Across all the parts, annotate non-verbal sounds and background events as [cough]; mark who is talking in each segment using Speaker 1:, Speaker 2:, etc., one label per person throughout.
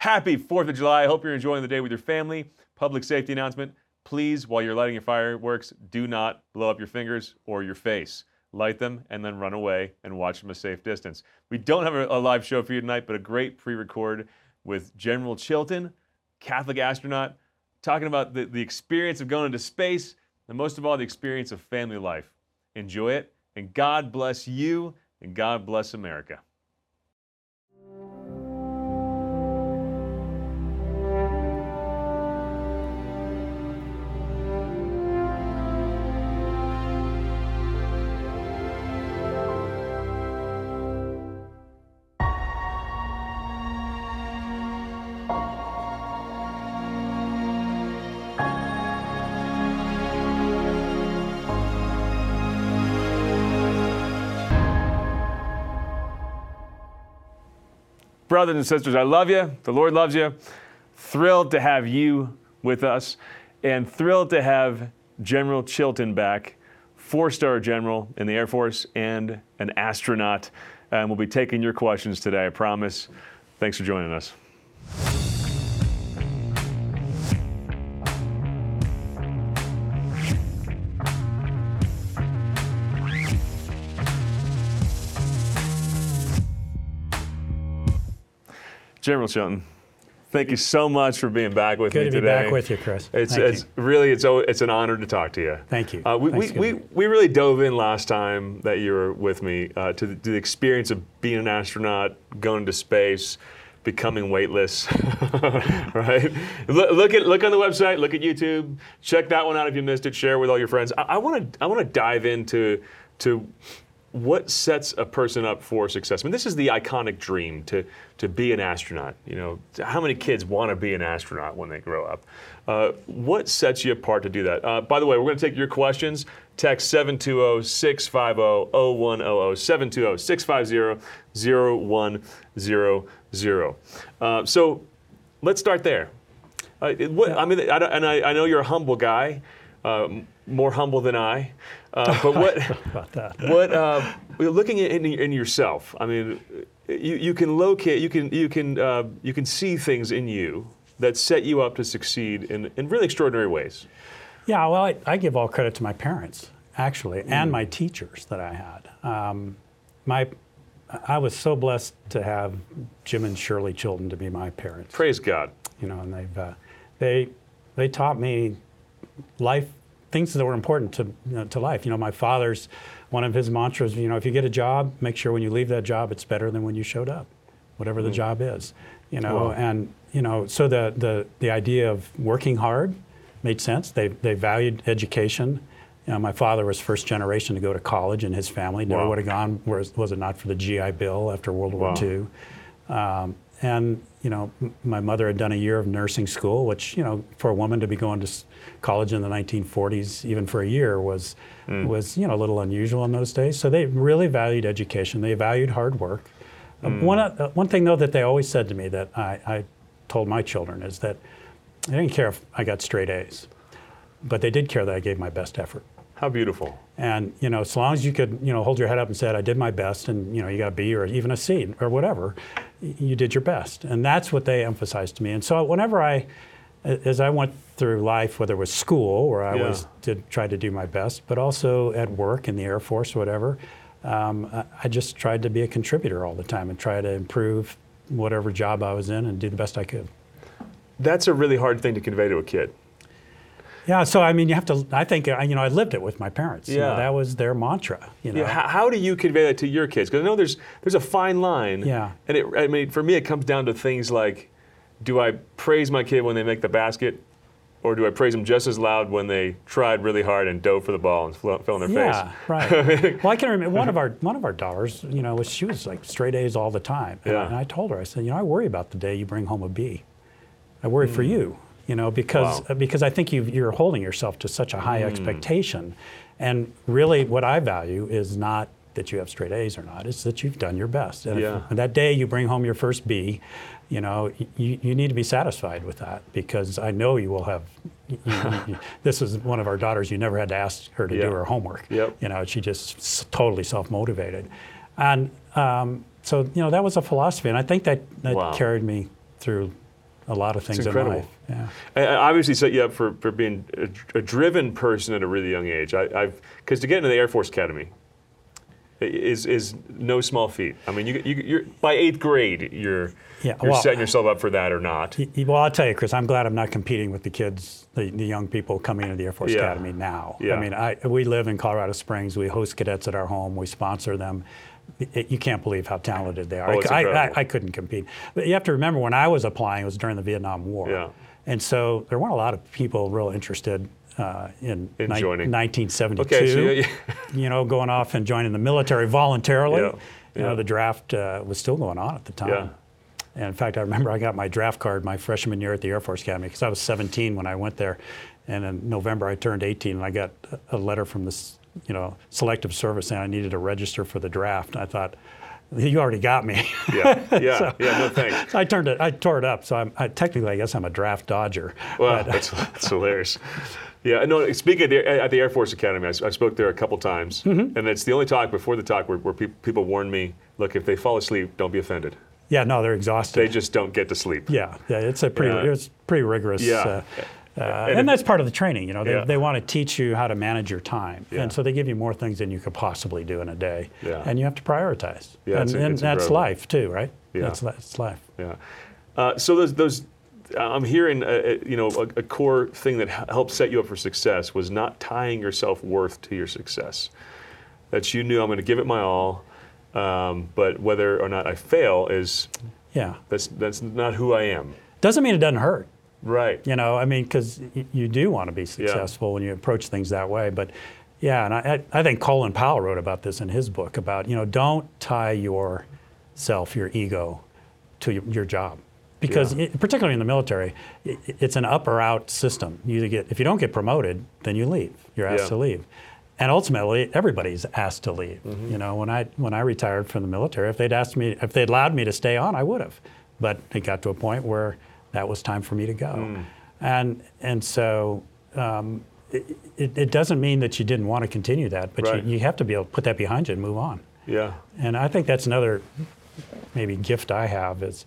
Speaker 1: Happy 4th of July. I hope you're enjoying the day with your family. Public safety announcement. Please, while you're lighting your fireworks, do not blow up your fingers or your face. Light them and then run away and watch from a safe distance. We don't have a, a live show for you tonight, but a great pre record with General Chilton, Catholic astronaut, talking about the, the experience of going into space and most of all, the experience of family life. Enjoy it, and God bless you, and God bless America. Brothers and sisters, I love you. The Lord loves you. Thrilled to have you with us, and thrilled to have General Chilton back, four star general in the Air Force and an astronaut. And we'll be taking your questions today, I promise. Thanks for joining us. General Chilton, thank you so much for being back with me.
Speaker 2: Good
Speaker 1: me
Speaker 2: to be
Speaker 1: today.
Speaker 2: back with you, Chris.
Speaker 1: It's,
Speaker 2: Thank
Speaker 1: it's
Speaker 2: you.
Speaker 1: really it's it's an honor to talk to you.
Speaker 2: Thank you.
Speaker 1: Uh, we, we,
Speaker 2: Thanks,
Speaker 1: we,
Speaker 2: good.
Speaker 1: we really dove in last time that you were with me uh, to, the, to the experience of being an astronaut, going to space, becoming weightless. [laughs] right? Look, look at look on the website. Look at YouTube. Check that one out if you missed it. Share with all your friends. I want to I want to dive into to what sets a person up for success? I mean, this is the iconic dream to to be an astronaut. You know, how many kids want to be an astronaut when they grow up? Uh, what sets you apart to do that? Uh, by the way, we're going to take your questions. Text 720-650-0100, 720-650-0100. Uh, so let's start there. Uh, what, I mean, I, and I, I know you're a humble guy, uh, m- more humble than I. Uh, but [laughs] what, what uh, looking at in, in yourself, I mean, you, you can locate, you can you can uh, you can see things in you that set you up to succeed in, in really extraordinary ways.
Speaker 2: Yeah, well, I, I give all credit to my parents, actually,
Speaker 1: Mm.
Speaker 2: and my teachers that I had. Um, my, I was so blessed to have Jim and Shirley Chilton to be my parents.
Speaker 1: Praise God.
Speaker 2: You know, and they've uh, they they taught me life things that were important to you know, to life. You know, my father's one of his mantras. You know, if you get a job, make sure when you leave that job, it's better than when you showed up, whatever the job is. You know,
Speaker 1: Wow.
Speaker 2: and you know, so the the the idea of working hard made sense. They they valued education. You know, my father was first generation to go to college in his family. Never
Speaker 1: Wow.
Speaker 2: would have gone was, was it not for the GI Bill after World War
Speaker 1: Wow.
Speaker 2: II. Um, and you know, m- my mother had done a year of nursing school, which you know, for a woman to be going to s- college in the 1940s, even for a year, was was you know a little unusual in those days. So they really valued education. They valued hard work. Uh, one uh, one thing though that they always said to me that I, I told my children is that they didn't care if I got straight A's, but they did care that I gave my best effort.
Speaker 1: How beautiful.
Speaker 2: And you know, as long as you could, you know, hold your head up and said, "I did my best," and you know, you got a B or even a C or whatever, you did your best, and that's what they emphasized to me. And so, whenever I, as I went through life, whether it was school where I
Speaker 1: Yeah.
Speaker 2: was did try to do my best, but also at work in the Air Force, or whatever, um, I just tried to be a contributor all the time and try to improve whatever job I was in and do the best I could.
Speaker 1: That's a really hard thing to convey to a kid.
Speaker 2: Yeah, so I mean, you have to. I think you know, I lived it with my parents. You know,
Speaker 1: Yeah.
Speaker 2: that was their mantra. You know,
Speaker 1: Yeah, how, how do you convey that to your kids? Because I know there's there's a fine line.
Speaker 2: Yeah.
Speaker 1: And it, I mean, for me, it comes down to things like, do I praise my kid when they make the basket, or do I praise them just as loud when they tried really hard and dove for the ball and fell, fell in their
Speaker 2: Yeah,
Speaker 1: face?
Speaker 2: right. [laughs] well, I can remember one of our one of our daughters. You know, was she was like straight A's all the time. And,
Speaker 1: Yeah.
Speaker 2: and I told her, I said, you know, I worry about the day you bring home a B. I worry for mm. you. You know, because.
Speaker 1: Wow.
Speaker 2: Because I think you you're holding yourself to such a high expectation, and really, what I value is not that you have straight A's or not. It's that you've done your best. And
Speaker 1: Yeah.
Speaker 2: and that day you bring home your first B, you know, y- you, you need to be satisfied with that because I know you will have. You, you- [laughs] this is one of our daughters. You never had to ask her to
Speaker 1: Yeah.
Speaker 2: do her homework.
Speaker 1: Yep.
Speaker 2: You know, she just s- totally self-motivated, and um, so you know that was a philosophy, and I think that that
Speaker 1: Wow.
Speaker 2: carried me through a lot of things in
Speaker 1: incredible.
Speaker 2: life. Yeah.
Speaker 1: Obviously set you up for, for being a, a driven person at a really young age. I, I've because to get into the Air Force Academy is is no small feat. I mean, you, you you're by eighth grade, you're
Speaker 2: Yeah,
Speaker 1: you're
Speaker 2: well,
Speaker 1: setting yourself up for that or not.
Speaker 2: Well, I'll tell you, Chris, I'm glad I'm not competing with the kids, the, the young people coming into the Air Force
Speaker 1: Yeah.
Speaker 2: Academy now.
Speaker 1: Yeah.
Speaker 2: I mean, I, we live in Colorado Springs. We host cadets at our home. We sponsor them. It- you can't believe how talented they are.
Speaker 1: Oh,
Speaker 2: I, I. I couldn't compete. But you have to remember, when I was applying, it was during the Vietnam War.
Speaker 1: Yeah.
Speaker 2: And so there weren't a lot of people real interested uh, in,
Speaker 1: In
Speaker 2: ni- 1972.
Speaker 1: Okay, so you- [laughs]
Speaker 2: you know, going off and joining the military voluntarily.
Speaker 1: Yeah,
Speaker 2: You know, the draft uh, was still going on at the time.
Speaker 1: Yeah.
Speaker 2: And in fact, I remember I got my draft card my freshman year at the Air Force Academy because I was 17 when I went there. And in November, I turned 18, and I got a a letter from this, you know, selective service and I needed to register for the draft. I thought, you already got me.
Speaker 1: Yeah, [laughs] yeah,
Speaker 2: So-
Speaker 1: yeah. No thanks.
Speaker 2: so I turned it, I tore it up. So I'm, I, technically, I guess I'm a draft dodger.
Speaker 1: Well,
Speaker 2: But-
Speaker 1: that's, that's hilarious. Yeah, no. Speaking at the, at the Air Force Academy, I spoke there a couple times,
Speaker 2: Mm-hmm.
Speaker 1: and it's the only talk before the talk where, where peop people warn me, look, if they fall asleep, don't be offended.
Speaker 2: yeah, no, they're exhausted.
Speaker 1: They just don't get to sleep.
Speaker 2: Yeah, yeah, it's a pretty,
Speaker 1: Yeah.
Speaker 2: it's pretty rigorous.
Speaker 1: Yeah.
Speaker 2: Uh, uh,
Speaker 1: And
Speaker 2: and, that's part of the training. You know, they,
Speaker 1: Yeah.
Speaker 2: they want to teach you how to manage your time,
Speaker 1: Yeah.
Speaker 2: and so they give you more things than you could possibly do in a day.
Speaker 1: Yeah.
Speaker 2: And you have to prioritize.
Speaker 1: Yeah,
Speaker 2: and
Speaker 1: it's-
Speaker 2: and
Speaker 1: it's
Speaker 2: that's
Speaker 1: incredible.
Speaker 2: life too, right?
Speaker 1: Yeah.
Speaker 2: That's, that's life.
Speaker 1: Yeah. Uh, so those, those, I'm hearing, uh, uh, you know, a, a core thing that helped set you up for success was not tying your self worth to your success. That you knew I'm going to give it my all, um, but whether or not I fail is
Speaker 2: Yeah.
Speaker 1: that's that's not who I am.
Speaker 2: Doesn't mean it doesn't hurt.
Speaker 1: Right.
Speaker 2: You know, I mean, because y- you do want to be successful when you approach things that way. But yeah, and I, I think Colin Powell wrote about this in his book about, you know, don't tie yourself, your ego, to your, your job. Because
Speaker 1: Yeah.
Speaker 2: it, particularly in the military, i it's an up or out system. You get, if you don't get promoted, then you leave. You're asked
Speaker 1: Yeah.
Speaker 2: to leave. And ultimately, everybody's asked to leave.
Speaker 1: Mm-hmm.
Speaker 2: You know, when I when I retired from the military, if they'd asked me, if they'd allowed me to stay on, I would have. But it got to a point where that was time for me to go.
Speaker 1: Mm.
Speaker 2: And and so um, it, it, it doesn't mean that you didn't want to continue that, but
Speaker 1: Right.
Speaker 2: you, you have to be able to put that behind you and move on.
Speaker 1: Yeah.
Speaker 2: And I think that's another maybe gift I have is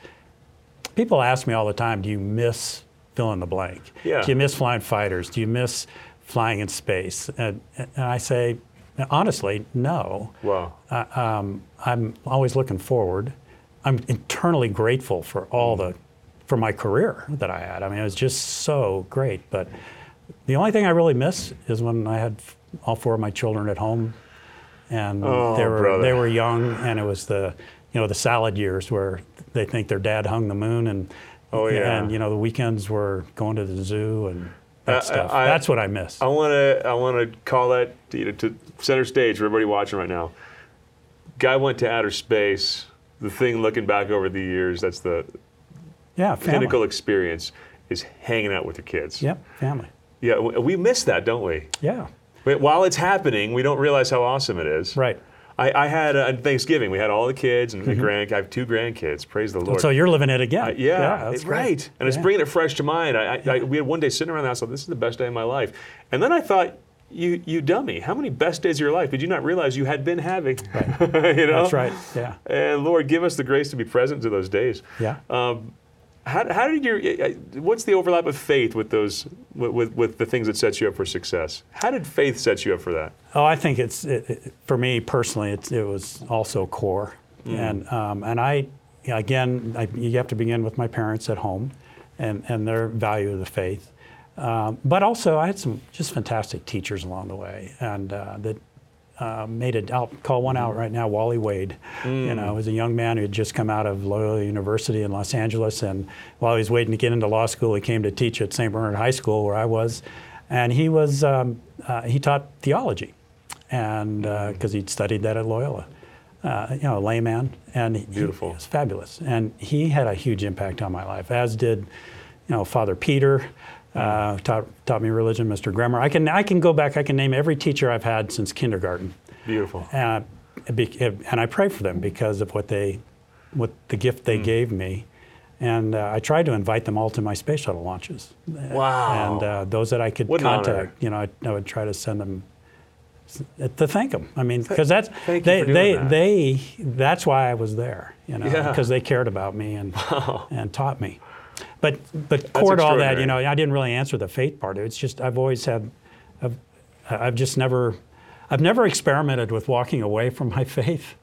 Speaker 2: people ask me all the time, do you miss fill in the blank?
Speaker 1: Yeah.
Speaker 2: Do you miss flying fighters? Do you miss flying in space? And, and I say, honestly, no.
Speaker 1: Wow.
Speaker 2: um, I'm always looking forward. I'm internally grateful for all the, for my career that I had. I mean, it was just so great. But the only thing I really miss is when I had all four of my children at home, and
Speaker 1: Oh,
Speaker 2: they were
Speaker 1: brother.
Speaker 2: they were young, and it was the, you know, the salad years where they think their dad hung the moon, and
Speaker 1: Oh, yeah.
Speaker 2: and you know the weekends were going to the zoo and that
Speaker 1: Uh,
Speaker 2: stuff.
Speaker 1: I-
Speaker 2: That's what I miss.
Speaker 1: I want to I want to call that you know, to center stage for everybody watching right now. Guy went to outer space. The thing looking back over the years, that's the
Speaker 2: yeah, family.
Speaker 1: pinnacle experience is hanging out with your kids.
Speaker 2: Yep, family.
Speaker 1: Yeah, we miss that, don't we?
Speaker 2: Yeah,
Speaker 1: But while it's happening, we don't realize how awesome it is.
Speaker 2: right.
Speaker 1: I, I had uh, on Thanksgiving, we had all the kids and the grand. I have two grandkids. Praise the Lord.
Speaker 2: Mm-hmm. So you're living it again.
Speaker 1: Uh, yeah,
Speaker 2: that's
Speaker 1: it-
Speaker 2: great.
Speaker 1: right. And it's bringing it fresh to mind. I, I, I, we had one day sitting around the house, like, this is the best day of my life. And then I thought, you, you dummy, how many best days of your life did you not realize you had been having? [laughs] you know?
Speaker 2: That's right. Yeah.
Speaker 1: And Lord, give us the grace to be present to those days.
Speaker 2: Yeah.
Speaker 1: Um, how, how did your, uh, what's the overlap of faith with those, with, with, with the things that sets you up for success? How did faith set you up for that?
Speaker 2: Oh, I think it's it, it- for me personally. It's, it was also core,
Speaker 1: Mm.
Speaker 2: and um, and I again I, you have to begin with my parents at home, and and their value of the faith. Um, but also, I had some just fantastic teachers along the way, and uh, that uh, made it. I'll call one
Speaker 1: Mm.
Speaker 2: out right now. Wally Wade, you know, was a young man who had just come out of Loyola University in Los Angeles, and while he was waiting to get into law school, he came to teach at St. Bernard High School, where I was, and he was um, uh, he taught theology, and because he'd studied that at Loyola. Uh, you know, a layman, and he,
Speaker 1: Beautiful.
Speaker 2: he was fabulous, and he had a huge impact on my life, as did, you know, Father Peter, uh, taught taught me religion, Mr. Bremer. I can I can go back. I can name every teacher I've had since kindergarten,
Speaker 1: Beautiful.
Speaker 2: uh, be- and I pray for them because of what they, what the gift they gave me, and uh, I tried to invite them all to my space shuttle launches.
Speaker 1: Wow.
Speaker 2: And uh, those that I could
Speaker 1: What
Speaker 2: contact, you know, I, I would try to send them to thank them. I mean, because that's
Speaker 1: thank you
Speaker 2: they they
Speaker 1: that.
Speaker 2: they that's why I was there, you know,
Speaker 1: Yeah.
Speaker 2: because they cared about me and [laughs] and taught me. But but core to all that, you know. I didn't really answer the faith part. It's just I've always had, I've, I've just never, I've never experimented with walking away from my [laughs] faith,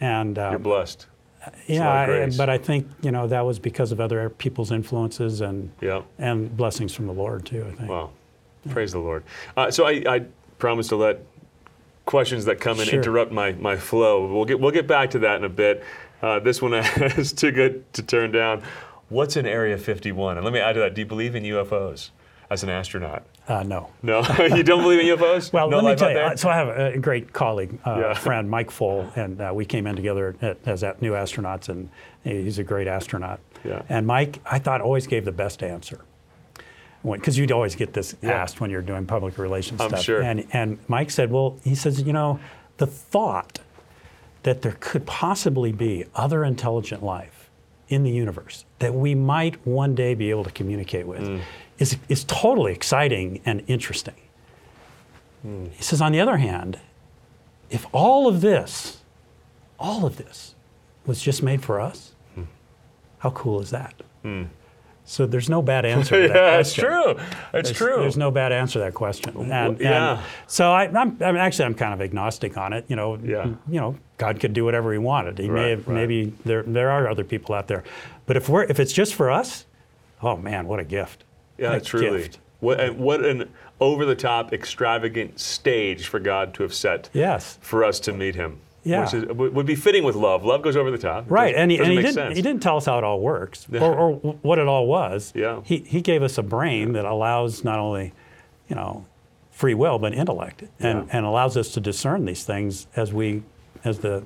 Speaker 2: and uh,
Speaker 1: You're blessed.
Speaker 2: yeah, I- but I think you know that was because of other people's influences and
Speaker 1: Yeah.
Speaker 2: and blessings from the Lord too. I think.
Speaker 1: Wow. Praise the Lord. Uh, so I, I promise to let questions that come in
Speaker 2: Sure.
Speaker 1: interrupt my, my flow. We'll get we'll get back to that in a bit. Uh, this one [laughs] is too good to turn down. What's in Area 51? And let me add to that. Do you believe in UFOs as an astronaut?
Speaker 2: Uh, no.
Speaker 1: No, [laughs] you don't believe in UFOs?
Speaker 2: Well,
Speaker 1: no
Speaker 2: let me tell you. uh, So I have a great colleague, uh,
Speaker 1: Yeah.
Speaker 2: friend, Mike Foale, and uh, we came in together at, as new astronauts, and he's a great astronaut.
Speaker 1: Yeah.
Speaker 2: And Mike, I thought always gave the best answer. Because you'd always get this
Speaker 1: Yeah.
Speaker 2: asked when you're doing public relations
Speaker 1: I'm
Speaker 2: stuff.
Speaker 1: sure.
Speaker 2: And, and Mike said, well, he says, you know, the thought that there could possibly be other intelligent life in the universe that we might one day be able to communicate with
Speaker 1: Mm.
Speaker 2: is, is totally exciting and interesting.
Speaker 1: Mm.
Speaker 2: He says, on the other hand, if all of this, all of this was just made for us,
Speaker 1: Hmm.
Speaker 2: how cool is that? So there's no bad answer to [laughs] that
Speaker 1: yeah, it's true. It's
Speaker 2: There's,
Speaker 1: true.
Speaker 2: there's no bad answer to that question. And, and
Speaker 1: yeah.
Speaker 2: so I, I'm, I'm actually I'm kind of agnostic on it. You know,
Speaker 1: Yeah.
Speaker 2: you know, God could do whatever He wanted. He
Speaker 1: Right,
Speaker 2: may have,
Speaker 1: right.
Speaker 2: maybe there there are other people out there, but if we're if it's just for us, oh man, what a gift!
Speaker 1: Yeah,
Speaker 2: What a
Speaker 1: truly.
Speaker 2: gift.
Speaker 1: What, and what an over the top, extravagant stage for God to have set
Speaker 2: Yes.
Speaker 1: for us to meet Him.
Speaker 2: Yeah.
Speaker 1: Which is, would be fitting with love. Love goes over the top. It
Speaker 2: Right, and he, and he didn't
Speaker 1: sense.
Speaker 2: he didn't tell us how it all works or, or what it all was.
Speaker 1: Yeah.
Speaker 2: He he gave us a brain that allows not only, you know, free will but intellect, and
Speaker 1: Yeah.
Speaker 2: and allows us to discern these things as we as the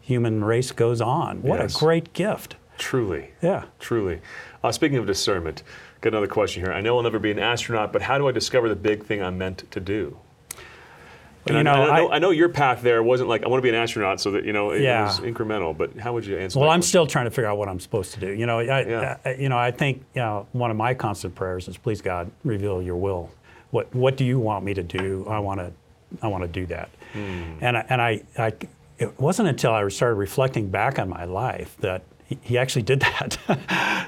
Speaker 2: human race goes on. What
Speaker 1: Yes.
Speaker 2: a great gift!
Speaker 1: Truly.
Speaker 2: Yeah.
Speaker 1: Truly. Uh, speaking of discernment, got another question here. I know I'll never be an astronaut, but how do I discover the big thing I'm meant to do? And
Speaker 2: you
Speaker 1: I,
Speaker 2: know,
Speaker 1: I, know,
Speaker 2: I-
Speaker 1: I know your path there wasn't like I want to be an astronaut, so that you know it
Speaker 2: Yeah.
Speaker 1: was incremental. But how would you answer?
Speaker 2: Well, I'm
Speaker 1: question?
Speaker 2: still trying to figure out what I'm supposed to do. You know, I,
Speaker 1: Yeah.
Speaker 2: I- you know, I think you know, one of my constant prayers is, please God, reveal Your will. What What do You want me to do? I want to, I want to do that.
Speaker 1: Hmm.
Speaker 2: And I, and I, I, it wasn't until I started reflecting back on my life that he, he actually did [laughs] that.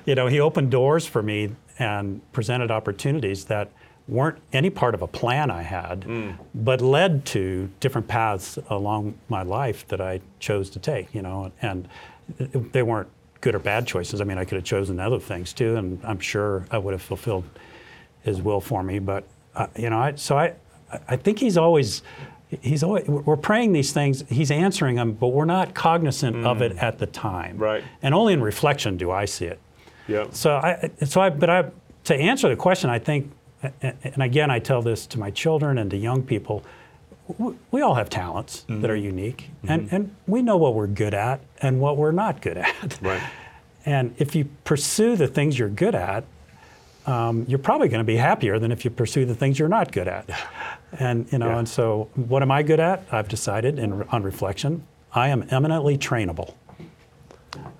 Speaker 2: you know, he opened doors for me and presented opportunities that weren't any part of a plan I had, but led to different paths along my life that I chose to take. You know, and they weren't good or bad choices. I mean, I could have chosen other things too, and I'm sure I would have fulfilled His will for me. But uh, you know, I, so I, I think He's always. He's always, we're praying these things, he's answering them, but we're not cognizant of it at the time.
Speaker 1: Right.
Speaker 2: And only in reflection do I see it.
Speaker 1: Yeah.
Speaker 2: So I, so I, but I, to answer the question, I think, and again, I tell this to my children and to young people, we all have talents that are unique, and, and we know what we're good at and what we're not good at. [laughs]
Speaker 1: Right.
Speaker 2: And if you pursue the things you're good at, um, you're probably going to be happier than if you pursue the things you're not good at. And you know,
Speaker 1: Yeah.
Speaker 2: and so what am I good at? I've decided, in, on reflection, I am eminently trainable.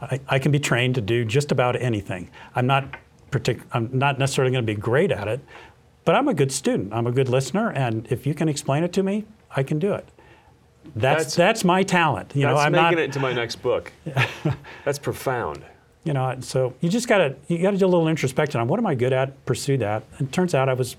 Speaker 2: I, I can be trained to do just about anything. I'm not partic- I'm not necessarily going to be great at it, but I'm a good student. I'm a good listener, and if you can explain it to me, I can do it. That's
Speaker 1: That's-
Speaker 2: that's, my talent. You know, I'm
Speaker 1: making
Speaker 2: not.
Speaker 1: it into my next book. [laughs] That's profound.
Speaker 2: You know, so you just gotta you gotta do a little introspection on what am I good at, pursue that. And it turns out I was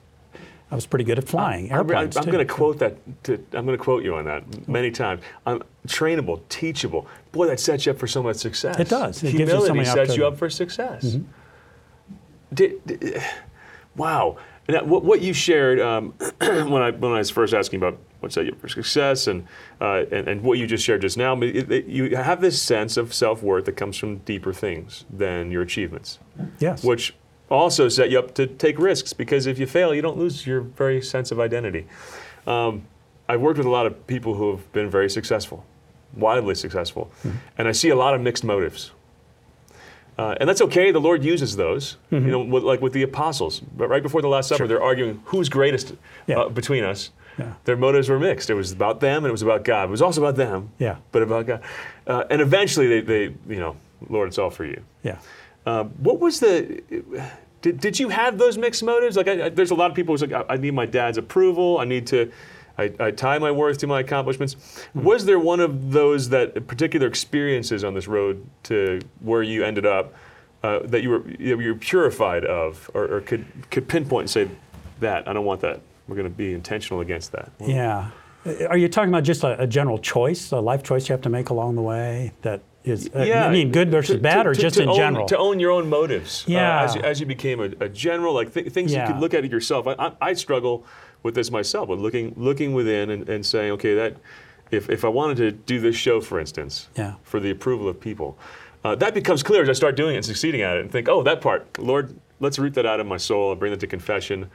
Speaker 2: I was pretty good at flying
Speaker 1: I'm,
Speaker 2: airplanes too.
Speaker 1: going to quote that. To, I'm going to quote you on that many times. I'm trainable, teachable. Boy, that sets you up for so much success.
Speaker 2: It does. It gives you
Speaker 1: Humility
Speaker 2: so
Speaker 1: sets you up for success. Mm-hmm. Did, did- wow. That- what, what you shared um, [clears throat] when I when I was first asking about what set you up for success and, uh, and and what you just shared just now, it, it, you have this sense of self worth that comes from deeper things than your achievements
Speaker 2: yes.
Speaker 1: which also set you up to take risks because if you fail, you don't lose your very sense of identity. Um, I've worked with a lot of people who have been very successful, wildly successful, and I see a lot of mixed motives. Uh, and that's okay. The Lord uses those, you know, with, like with the apostles. But right before the Last Supper, they're arguing who's greatest
Speaker 2: Yeah.
Speaker 1: uh, between us.
Speaker 2: Yeah.
Speaker 1: Their motives were mixed. It was about them and it was about God. It was also about them,
Speaker 2: Yeah.
Speaker 1: but about God. Uh, and eventually, they, they, you know, Lord, it's all for you.
Speaker 2: yeah.
Speaker 1: Uh, what was the? Did, did you have those mixed motives? Like, I, I, there's a lot of people who's like, I, I need my dad's approval. I need to, I, I tie my worth to my accomplishments. Was there one of those that particular experiences on this road to where you ended up uh, that you were you were purified of, or, or could could pinpoint and say that I don't want that. We're going to be intentional against that.
Speaker 2: Yeah. Are you talking about just a, a general choice, a life choice you have to make along the way that is, uh, I mean, good versus
Speaker 1: To-
Speaker 2: bad,
Speaker 1: to-
Speaker 2: or
Speaker 1: to-
Speaker 2: just in
Speaker 1: own,
Speaker 2: general?
Speaker 1: To own your own motives. uh,
Speaker 2: Yeah.
Speaker 1: as, you, as you became a, a general, like th- things
Speaker 2: Yeah.
Speaker 1: you could look at it yourself. I, I, I struggle with this myself, with looking looking within and, and saying, okay, that if, if I wanted to do this show, for instance,
Speaker 2: Yeah.
Speaker 1: for the approval of people, uh, that becomes clear as I start doing it and succeeding at it, and think, oh, that part, Lord, let's root that out of my soul and bring that to confession.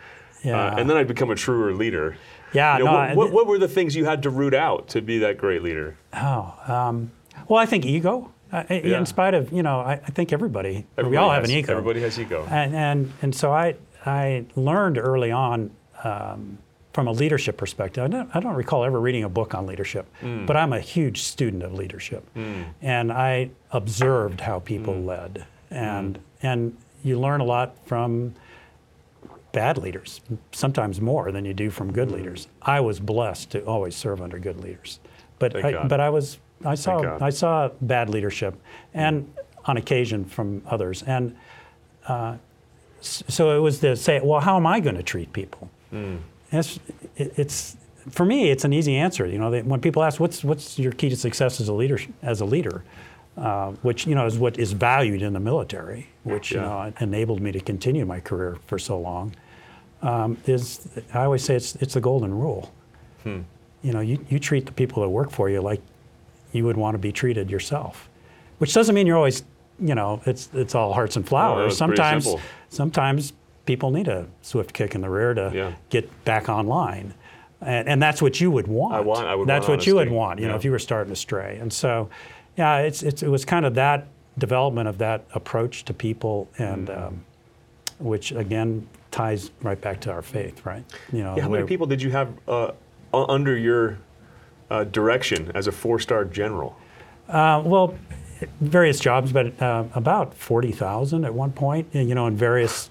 Speaker 2: Yeah.
Speaker 1: Uh, and then I become a truer leader.
Speaker 2: Yeah,
Speaker 1: You know,
Speaker 2: no,
Speaker 1: what, what, what were the things you had to root out to be that great leader?
Speaker 2: Oh, um, well, I think ego. Uh,
Speaker 1: Yeah.
Speaker 2: In spite of, you know, I, I think everybody, we
Speaker 1: Everybody
Speaker 2: all have an ego.
Speaker 1: Everybody has ego.
Speaker 2: And, and, and so I, I learned early on um, from a leadership perspective. I don't, I don't recall ever reading a book on leadership, but I'm a huge student of leadership. And I observed how people led. And, and you learn a lot from bad leaders, sometimes more than you do from good leaders. I was blessed to always serve under good leaders. But I, but I was I saw I saw bad leadership, and on occasion from others. And uh, so it was to say, well, how am I going to treat people? It's, it, it's for me, it's an easy answer. You know, they, when people ask, "What's what's your key to success as a leader?" As a leader, uh, which you know is what is valued in the military, which you know enabled me to continue my career for so long. Um, is I always say it's it's the golden rule. You know, you, you treat the people that work for you like you would want to be treated yourself, which doesn't mean you're always, you know, it's it's all hearts and flowers. sometimes sometimes people need a swift kick in the rear to
Speaker 1: Yeah.
Speaker 2: get back online. And, and that's what you would want.
Speaker 1: I want- I would
Speaker 2: That's what you would want, you know, if you were starting to stray. And so, yeah, it's, it's, it was kind of that development of that approach to people, and
Speaker 1: Mm-hmm.
Speaker 2: um, which again ties right back to our faith, right? You know,
Speaker 1: Yeah, how many people did you have uh, under your uh, direction as a four-star general?
Speaker 2: Uh, well, various jobs, but uh, about 40,000 at one point, you know, in various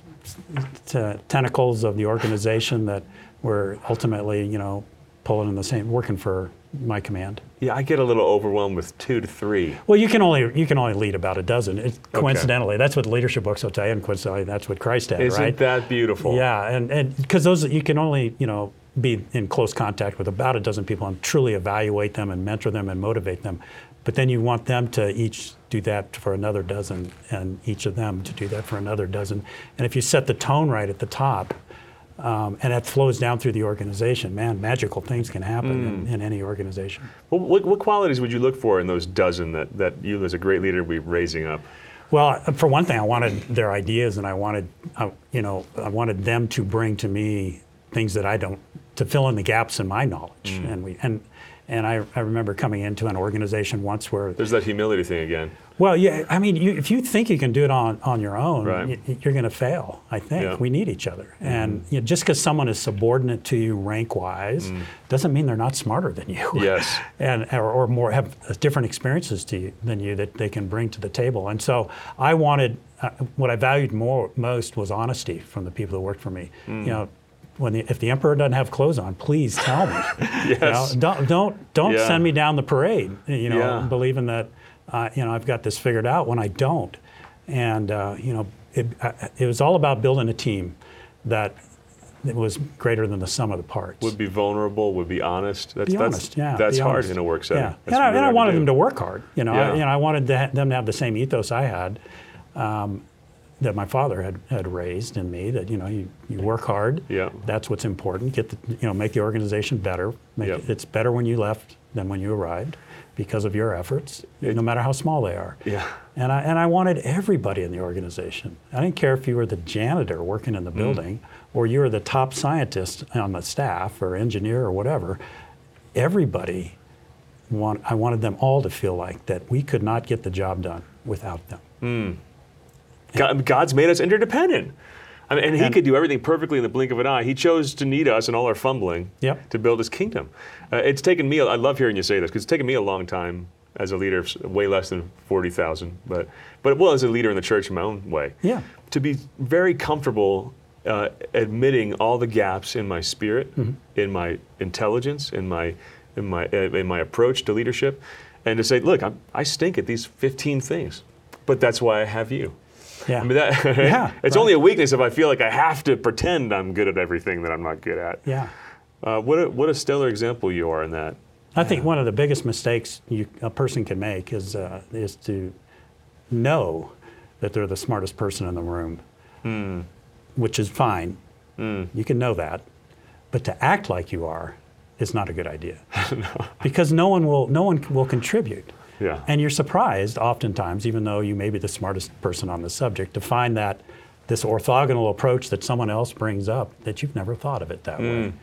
Speaker 2: tentacles of the organization that were ultimately, you know, pulling in the same, working for my command.
Speaker 1: Yeah, I get a little overwhelmed with two to three.
Speaker 2: Well, you can only you can only lead about a dozen. It, coincidentally, that's what leadership books will tell you, and coincidentally, that's what Christ had,
Speaker 1: Isn't
Speaker 2: right?
Speaker 1: that beautiful?
Speaker 2: Yeah, and and because those you can only you know be in close contact with about a dozen people and truly evaluate them and mentor them and motivate them, but then you want them to each do that for another dozen, and each of them to do that for another dozen. And if you set the tone right at the top, um, and that flows down through the organization, man, magical things can happen in, in any organization.
Speaker 1: What, what, what qualities would you look for in those dozen that, that you, as a great leader, would be raising up?
Speaker 2: Well, for one thing, I wanted their ideas, and I wanted, uh, you know, I wanted them to bring to me things that I don't, to fill in the gaps in my knowledge. And we, and, and I, I remember coming into an organization once where,
Speaker 1: There's that humility thing again.
Speaker 2: well, yeah, I mean, you, if you think you can do it on, on your own,
Speaker 1: Right.
Speaker 2: y- you're going to fail. I think
Speaker 1: Yeah.
Speaker 2: we need each other, and you know, just because someone is subordinate to you rank wise, doesn't mean they're not smarter than you. [laughs]
Speaker 1: Yes.
Speaker 2: and or, or more have different experiences to you, than you that they can bring to the table. And so I wanted uh, what I valued more most was honesty from the people that worked for me.
Speaker 1: Mm.
Speaker 2: You know, when the, if the emperor doesn't have clothes on, please tell me. [laughs] You know, don't don't don't
Speaker 1: Yeah.
Speaker 2: send me down the parade. You know,
Speaker 1: Yeah.
Speaker 2: believing that uh, you know I've got this figured out when I don't. And uh, you know, it, uh, it was all about building a team that. It was greater than the sum of the parts.
Speaker 1: Would be vulnerable, would be honest. That's,
Speaker 2: Be
Speaker 1: that's,
Speaker 2: honest, yeah.
Speaker 1: That's hard
Speaker 2: honest.
Speaker 1: in a work setting.
Speaker 2: Yeah,
Speaker 1: That's
Speaker 2: and I, and I wanted
Speaker 1: do.
Speaker 2: them to work hard. You know, I,
Speaker 1: Yeah.
Speaker 2: you know, I wanted to ha- them to have the same ethos I had, um, that my father had, had raised in me. That you know, you, you work hard.
Speaker 1: Yeah.
Speaker 2: That's what's important. Get the, you know, make the organization better. Make
Speaker 1: Yep.
Speaker 2: it, it's better when you left than when you arrived, because of your efforts, no matter how small they are.
Speaker 1: Yeah.
Speaker 2: And I, and I wanted everybody in the organization. I didn't care if you were the janitor working in the
Speaker 1: Mm.
Speaker 2: building or you were the top scientist on the staff or engineer or whatever. Everybody, want, I wanted them all to feel like that we could not get the job done without them.
Speaker 1: God, God's made us interdependent. I mean, and He
Speaker 2: And-
Speaker 1: could do everything perfectly in the blink of an eye. He chose to need us and all our fumbling
Speaker 2: Yep.
Speaker 1: to build His kingdom. Uh, it's taken me, I love hearing you say this, because it's taken me a long time as a leader, way less than 40,000, but, but well, as a leader in the church in my own way.
Speaker 2: Yeah.
Speaker 1: To be very comfortable uh, admitting all the gaps in my spirit,
Speaker 2: Mm-hmm.
Speaker 1: in my intelligence, in my, in, my, uh, in my approach to leadership, and to say, look, I'm, I stink at these 15 things, but that's why I have you.
Speaker 2: Yeah.
Speaker 1: I mean, that, [laughs]
Speaker 2: Yeah,
Speaker 1: it's
Speaker 2: right.
Speaker 1: only a weakness if I feel like I have to pretend I'm good at everything that I'm not good at.
Speaker 2: Yeah.
Speaker 1: Uh, what, a, what a stellar example you are in that.
Speaker 2: I think one of the biggest mistakes you, a person can make is uh, is to know that they're the smartest person in the room,
Speaker 1: Hmm.
Speaker 2: which is fine. You can know that, but to act like you are is not a good idea [laughs] no. because no one will no one will contribute.
Speaker 1: Yeah.
Speaker 2: And you're surprised oftentimes, even though you may be the smartest person on the subject, to find that this orthogonal approach that someone else brings up that you've never thought of it that way,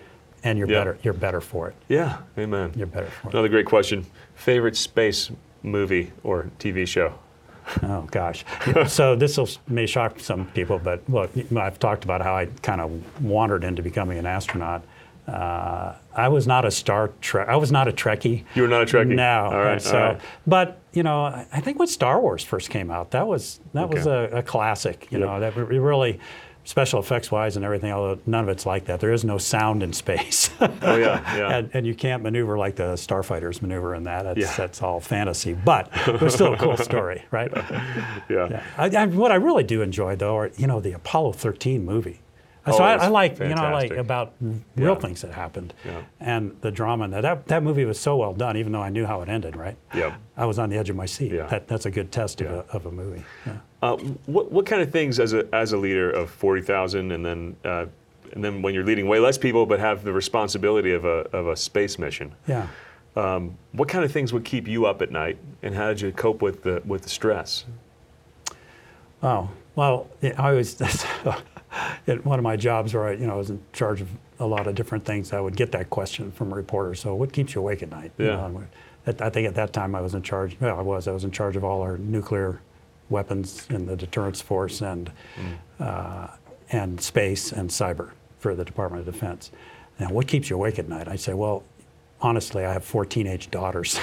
Speaker 2: and you're.
Speaker 1: Yeah.
Speaker 2: better you're better for it.
Speaker 1: Yeah, amen.
Speaker 2: You're better for it.
Speaker 1: Another great question. Favorite space movie or TV show?
Speaker 2: Oh gosh. [laughs] so this may shock some people, but look, I've talked about how I kind of wandered into becoming an astronaut. Uh, I was not a Star Trek. I was not a Trekkie.
Speaker 1: You were not a Trekkie?
Speaker 2: No.
Speaker 1: All right,
Speaker 2: so,
Speaker 1: all right.
Speaker 2: but you know, I think when Star Wars first came out, that was that was a, a classic. You
Speaker 1: Yep.
Speaker 2: know, that really special effects wise and everything. Although none of it's like that. There is no sound in space. [laughs]
Speaker 1: Oh, yeah, yeah.
Speaker 2: and, and you can't maneuver like the starfighters maneuver in that. That's,
Speaker 1: Yeah.
Speaker 2: that's all fantasy. But it was still a cool story, right? [laughs]
Speaker 1: yeah.
Speaker 2: Yeah. I, I, what I really do enjoy, though, are you know the Apollo 13 movie. So I, I like you know I like about real
Speaker 1: Yeah.
Speaker 2: things that happened,
Speaker 1: Yeah.
Speaker 2: and the drama. in that. that movie was so well done, even though I knew how it ended. Right.
Speaker 1: Yep.
Speaker 2: I was on the edge of my seat.
Speaker 1: Yeah.
Speaker 2: That, that's a good test
Speaker 1: Yeah.
Speaker 2: of, a, of a movie. Yeah.
Speaker 1: Uh, what, what kind of things as a, as a leader of 40,000 and then uh, and then when you're leading way less people but have the responsibility of a, of a space mission,
Speaker 2: Yeah.
Speaker 1: um, what kind of things would keep you up at night and how did you cope with the, with the stress?
Speaker 2: Oh well, yeah, I was [laughs] [laughs] at one of my jobs where I you know I was in charge of a lot of different things. I would get that question from reporters. So what keeps you awake at night? You
Speaker 1: Yeah.
Speaker 2: know, at- I think at that time I was in charge. Well, I was. I was in charge of all our nuclear weapons in the deterrence force and uh, and space and cyber for the Department of Defense. Now, what keeps you awake at night? I say, well, honestly, I have four teenage daughters.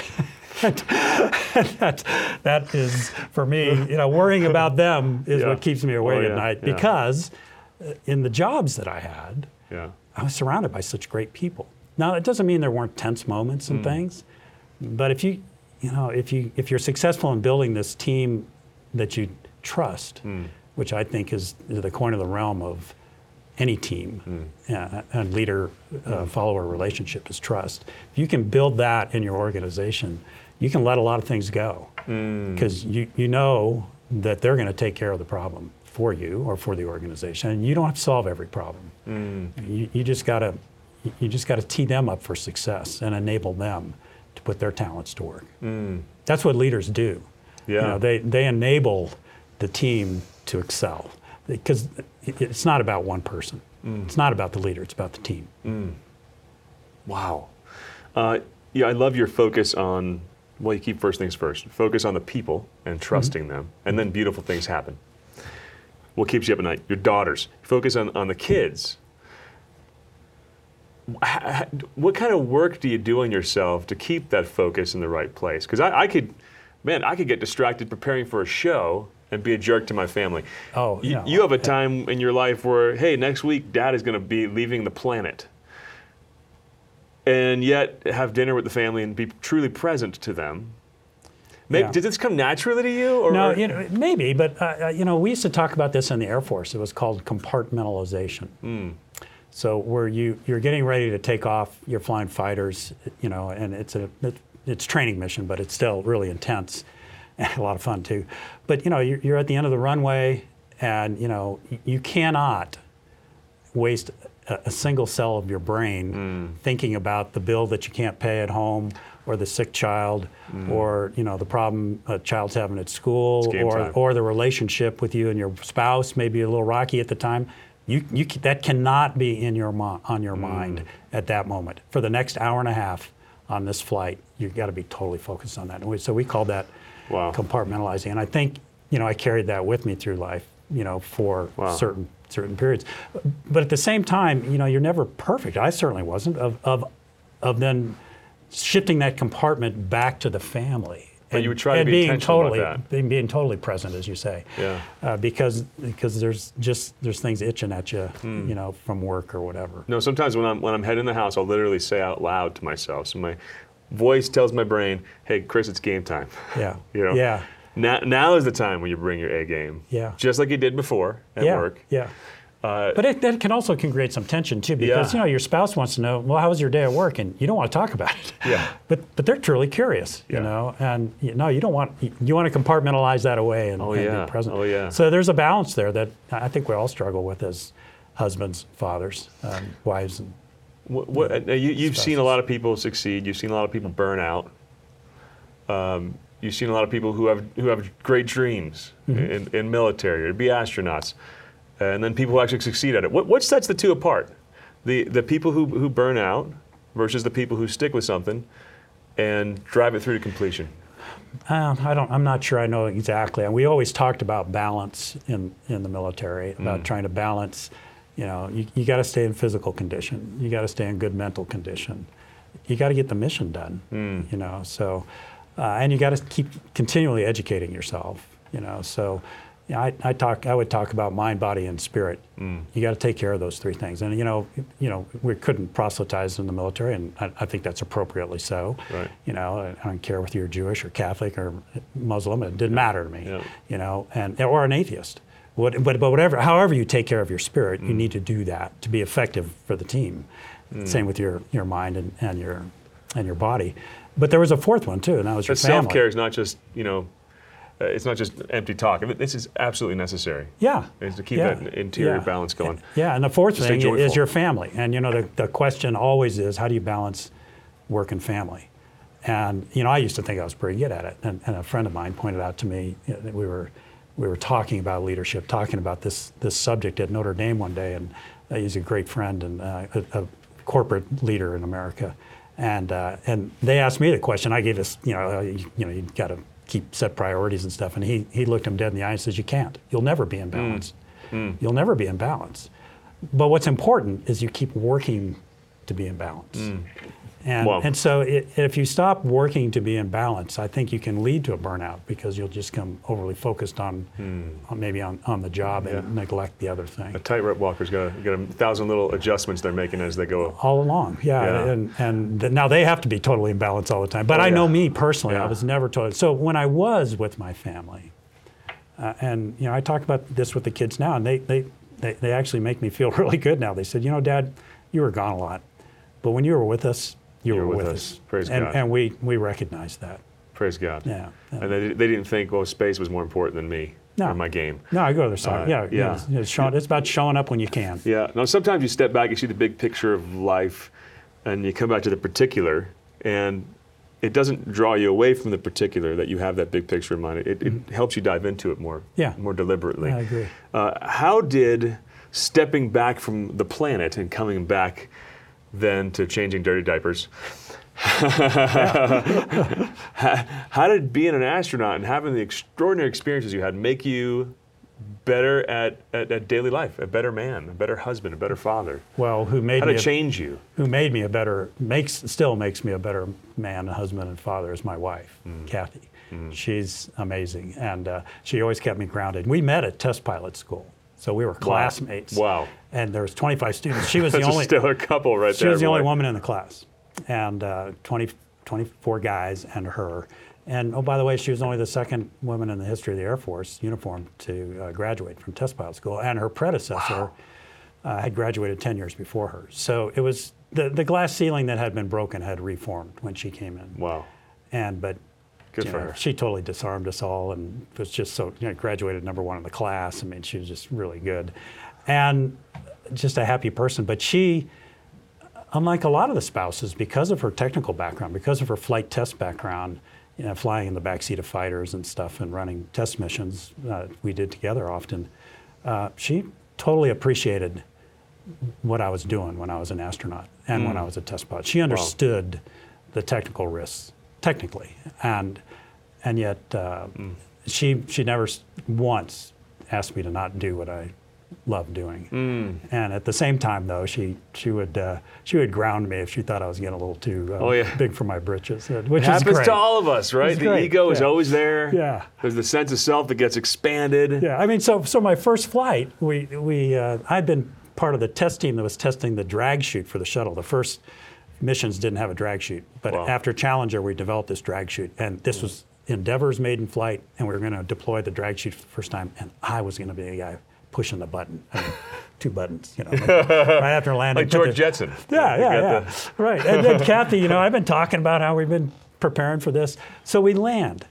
Speaker 2: [laughs] that, that is, for me, [laughs] you know, worrying about them is
Speaker 1: Yeah.
Speaker 2: what keeps me awake
Speaker 1: Oh,
Speaker 2: at night
Speaker 1: yeah.
Speaker 2: because in the jobs that I had,
Speaker 1: Yeah.
Speaker 2: I was surrounded by such great people. Now, it doesn't mean there weren't tense moments and things, but if you, you know, if you if you're successful in building this team that you trust,
Speaker 1: Hmm.
Speaker 2: which I think is the coin of the realm of any team uh, and leader uh, follower relationship is trust. If you can build that in your organization, you can let a lot of things go because you, you know that they're going to take care of the problem for you or for the organization. You don't have to solve every problem. Mm. You, you just got to you just got to tee them up for success and enable them to put their talents to work. Mm. That's what leaders do. You
Speaker 1: Yeah.
Speaker 2: know, they, they enable the team to excel because it's not about one person. Mm. It's not about the leader, it's about the team.
Speaker 1: Wow. Uh, yeah, I love your focus on, well, you keep first things first. Focus on the people and mm-hmm. trusting them, and then mm-hmm. beautiful things happen. What keeps you up at night? Your daughters. Focus on, on the kids. What kind of work do you do on yourself to keep that focus in the right place? Because I, I could, man, I could get distracted preparing for a show and be a jerk to my family.
Speaker 2: Oh,
Speaker 1: you,
Speaker 2: no.
Speaker 1: you have a time in your life where, hey, next week dad is going to be leaving the planet and yet have dinner with the family and be truly present to them. Maybe,
Speaker 2: Yeah.
Speaker 1: Did this come naturally to you? Or,
Speaker 2: No, you know, maybe, but uh, uh, you know, we used to talk about this in the Air Force. It was called compartmentalization. So where you you're getting ready to take off, you're flying fighters, you know, and it's a it, it's training mission, but it's still really intense and [laughs] a lot of fun too. But you know, you're, you're at the end of the runway, and you know, you cannot waste a, single cell of your brain hmm. thinking about the bill that you can't pay at home or the sick child hmm. or you know the problem a child's having at school or,
Speaker 1: time.
Speaker 2: or the relationship with you and your spouse may be a little rocky at the time. You, you that cannot be in your on your hmm. mind at that moment. For the next hour and a half on this flight you've got to be totally focused on that. And we, so we call that
Speaker 1: Wow.
Speaker 2: compartmentalizing. And i think you know i carried that with me through life you know for
Speaker 1: Wow.
Speaker 2: certain certain periods but at the same time you know you're never perfect i certainly wasn't of of, of then shifting that compartment back to the family
Speaker 1: But you would try to
Speaker 2: and
Speaker 1: be
Speaker 2: being
Speaker 1: intentional about
Speaker 2: totally
Speaker 1: that.
Speaker 2: being, being totally present as you say
Speaker 1: Yeah.
Speaker 2: uh, because because there's just there's things itching at you
Speaker 1: Hmm.
Speaker 2: you know from work or whatever
Speaker 1: No, sometimes when I'm when I'm heading the house, I'll literally say out loud to myself. So my voice tells my brain, "Hey, Chris, it's game time."
Speaker 2: yeah [laughs]
Speaker 1: You know?
Speaker 2: yeah
Speaker 1: Now, now is the time when you bring your A game.
Speaker 2: Yeah.
Speaker 1: Just like you did before at
Speaker 2: yeah,
Speaker 1: work.
Speaker 2: Yeah.
Speaker 1: Uh,
Speaker 2: But it, that can also can create some tension too, because
Speaker 1: Yeah.
Speaker 2: you know your spouse wants to know, well, how was your day at work, and you don't want to talk about it.
Speaker 1: Yeah. [laughs]
Speaker 2: But but they're truly curious,
Speaker 1: Yeah.
Speaker 2: you know, and you, no, you don't want you want to compartmentalize that away and,
Speaker 1: Oh,
Speaker 2: and
Speaker 1: yeah.
Speaker 2: be present.
Speaker 1: Oh, yeah.
Speaker 2: So there's a balance there that I think we all struggle with as husbands, fathers, um, wives, and
Speaker 1: What, what, uh, you, you've seen a lot of people succeed. You've seen a lot of people burn out. Um, you've seen a lot of people who have who have great dreams in, in military or to be astronauts, and then people who actually succeed at it. What, what sets the two apart? The the people who, who burn out versus the people who stick with something and drive it through to completion.
Speaker 2: Um, I don't. I'm not sure. I know exactly. And we always talked about balance in in the military, about
Speaker 1: Mm.
Speaker 2: trying to balance. You know, you, you got to stay in physical condition. You got to stay in good mental condition. You got to get the mission done.
Speaker 1: Mm.
Speaker 2: You know, so uh, and you got to keep continually educating yourself. You know, so. Yeah, I, I talk. I would talk about mind, body, and spirit.
Speaker 1: Mm.
Speaker 2: You got to take care of those three things. And you know, you know, we couldn't proselytize in the military, and I, I think that's appropriately so.
Speaker 1: Right.
Speaker 2: You know, I don't care whether you're Jewish or Catholic or Muslim. It didn't matter to me.
Speaker 1: Yeah.
Speaker 2: You know, and or an atheist. What, but but whatever, however you take care of your spirit,
Speaker 1: Mm.
Speaker 2: you need to do that to be effective for the team. Same with your your mind and, and your and your body. But there was a fourth one too, and that was your
Speaker 1: But
Speaker 2: family.
Speaker 1: self care is not just you know, uh, it's not just empty talk. This is absolutely necessary.
Speaker 2: Yeah.
Speaker 1: Is to keep
Speaker 2: yeah,
Speaker 1: that interior
Speaker 2: yeah.
Speaker 1: balance going.
Speaker 2: Yeah, and the fourth thing is your family. And you know, the, the question always is, how do you balance work and family? And you know, I used to think I was pretty good at it. And, and a friend of mine pointed out to me you know, that we were we were talking about leadership, talking about this this subject at Notre Dame one day, and uh, he's a great friend and uh, a, a corporate leader in America. And uh, and they asked me the question. I gave this, you know, uh, you, you know, you got to keep set priorities and stuff. And he he looked him dead in the eye and says, "You can't. You'll never be in balance. You'll never be in balance." But what's important is you keep working to be in balance. And,
Speaker 1: Wow.
Speaker 2: and so it, if you stop working to be in balance, I think you can lead to a burnout because you'll just come overly focused on, on maybe on, on the job and neglect the other thing.
Speaker 1: A tightrope walker's got, a, got a thousand little adjustments they're making as they go.
Speaker 2: All along, yeah,
Speaker 1: Yeah.
Speaker 2: and and th- now they have to be totally in balance all the time. But
Speaker 1: Oh,
Speaker 2: I know me personally,
Speaker 1: Yeah.
Speaker 2: I was never totally. So when I was with my family, uh, and you know, I talk about this with the kids now, and they, they they they actually make me feel [laughs] really good now. They said, you know, Dad, you were gone a lot, but when you were with us, you,
Speaker 1: You
Speaker 2: were
Speaker 1: were
Speaker 2: with
Speaker 1: with
Speaker 2: us.
Speaker 1: us. Praise
Speaker 2: and,
Speaker 1: God.
Speaker 2: And we we recognize that.
Speaker 1: Praise God.
Speaker 2: Yeah.
Speaker 1: And they, they didn't think, well, space was more important than me
Speaker 2: No.
Speaker 1: or my game.
Speaker 2: no, I go to the side.
Speaker 1: Uh,
Speaker 2: yeah, yeah.
Speaker 1: yeah.
Speaker 2: It's, it's showing, it's about showing up when you can.
Speaker 1: Yeah. Now, sometimes you step back, you see the big picture of life, and you come back to the particular, and it doesn't draw you away from the particular that you have that big picture in mind. It, it helps you dive into it more,
Speaker 2: Mm-hmm. Yeah.
Speaker 1: more deliberately.
Speaker 2: I agree.
Speaker 1: Uh, how did stepping back from the planet and coming back then to changing dirty diapers? [laughs] how, did being an astronaut and having the extraordinary experiences you had make you better at, at, at daily life, a better man, a better husband, a better father?
Speaker 2: Well, who made
Speaker 1: How
Speaker 2: me
Speaker 1: it
Speaker 2: a-
Speaker 1: change you?
Speaker 2: who made me a better makes still makes me a better man, a husband, and father is my wife,
Speaker 1: Mm.
Speaker 2: Kathy. She's amazing, and uh, she always kept me grounded. We met at test pilot school, so we were classmates.
Speaker 1: Wow.
Speaker 2: And there was 25 students. She [laughs] was the only
Speaker 1: a stellar couple right
Speaker 2: she
Speaker 1: there.
Speaker 2: was the only woman in the class, and uh, 20, 24 guys and her. And oh, by the way, she was only the second woman in the history of the Air Force uniform to uh, graduate from test pilot school, and her predecessor uh, had graduated 10 years before her. So it was the, the glass ceiling that had been broken had reformed when she came in.
Speaker 1: Wow.
Speaker 2: And but
Speaker 1: Good for
Speaker 2: know,
Speaker 1: her.
Speaker 2: she totally disarmed us all and was just so you know graduated number one in the class. I mean, she was just really good, and just a happy person. But she, unlike a lot of the spouses, because of her technical background, because of her flight test background, you know, flying in the backseat of fighters and stuff and running test missions uh, we did together often, uh, she totally appreciated what I was doing when I was an astronaut and when I was a test pilot. She understood the technical risks technically, and and yet uh, she she never once asked me to not do what I love doing. And at the same time, though, she she would uh, she would ground me if she thought I was getting a little too uh,
Speaker 1: Oh, yeah.
Speaker 2: big for my britches, uh, which
Speaker 1: happens
Speaker 2: great.
Speaker 1: to all of us, right?
Speaker 2: It's
Speaker 1: The
Speaker 2: great,
Speaker 1: ego is always there.
Speaker 2: Yeah.
Speaker 1: There's the sense of self that gets expanded.
Speaker 2: Yeah, I mean, so so my first flight, we we uh, I'd been part of the test team that was testing the drag chute for the shuttle. The first missions didn't have a drag chute, but
Speaker 1: Wow.
Speaker 2: after Challenger, we developed this drag chute, and this was Endeavour's maiden flight, and we were going to deploy the drag chute for the first time, and I was going to be the guy pushing the button. I mean, [laughs] two buttons, you know, like, right after landing.
Speaker 1: Like George Jetson.
Speaker 2: yeah, yeah, yeah.
Speaker 1: the-
Speaker 2: Right. And then [laughs] Kathy, you know, I've been talking about how we've been preparing for this. So we land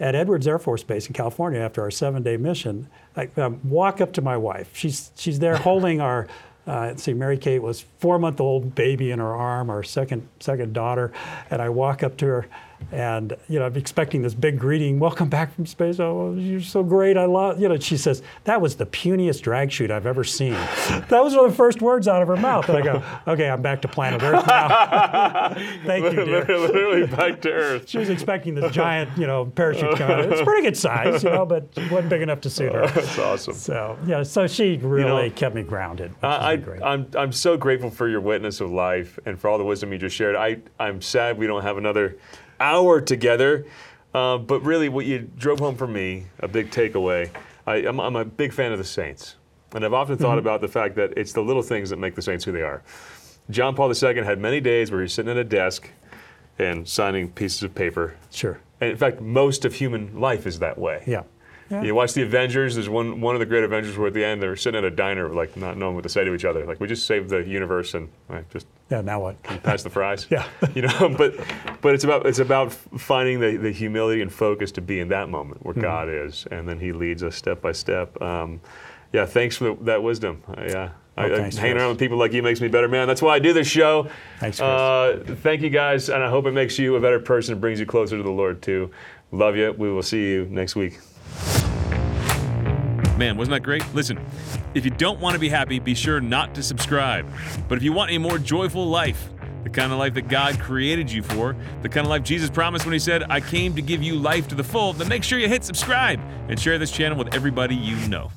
Speaker 2: at Edwards Air Force Base in California after our seven-day mission. I um, walk up to my wife. She's she's there holding our. Uh, let's see, Mary Kate was four-month-old baby in her arm, our second second daughter, and I walk up to her, and you know, I'm expecting this big greeting, "Welcome back from space! Oh, you're so great! I love you know." She says, "That was the puniest drag chute I've ever seen." that was one of the first words out of her mouth, and I go, "Okay, I'm back to planet Earth now." [laughs] Thank you, dear.
Speaker 1: Literally back to earth.
Speaker 2: She was expecting this giant, you know, parachute coming. It's pretty good size, you know, but it wasn't big enough to suit her. [laughs]
Speaker 1: That's awesome.
Speaker 2: So yeah, so she really
Speaker 1: know,
Speaker 2: kept me grounded.
Speaker 1: I,
Speaker 2: great.
Speaker 1: I'm, I'm so grateful for your witness of life and for all the wisdom you just shared. I, I'm sad we don't have another hour together, uh, but really, what you drove home for me, a big takeaway. I, I'm, I'm a big fan of the saints, and I've often
Speaker 2: Mm-hmm.
Speaker 1: thought about the fact that it's the little things that make the saints who they are. John Paul II had many days where he's sitting at a desk and signing pieces of paper.
Speaker 2: sure.
Speaker 1: And in fact, most of human life is that way.
Speaker 2: Yeah. Yeah.
Speaker 1: You watch the Avengers. There's one one of the great Avengers where at the end they're sitting at a diner, like not knowing what to say to each other. Like we just saved the universe and like, just
Speaker 2: Yeah. Now what?
Speaker 1: pass the fries. [laughs]
Speaker 2: Yeah.
Speaker 1: You know, [laughs] but but it's about it's about finding the, the humility and focus to be in that moment
Speaker 2: Mm-hmm.
Speaker 1: where God is, and then He leads us step by step. Um, yeah. Thanks for the, that wisdom. I, yeah. I,
Speaker 2: Oh,
Speaker 1: I-
Speaker 2: thanks,
Speaker 1: hanging around with people like you makes me a better man. That's why I do this show.
Speaker 2: Thanks, Chris.
Speaker 1: Uh, thank you guys, and I hope it makes you a better person and brings you closer to the Lord too. Love you. We will see you next week.
Speaker 3: Man, wasn't that great? Listen, if you don't want to be happy, be sure not to subscribe. But if you want a more joyful life, the kind of life that God created you for, the kind of life Jesus promised when He said, I came to give you life to the full, then make sure you hit subscribe and share this channel with everybody you know.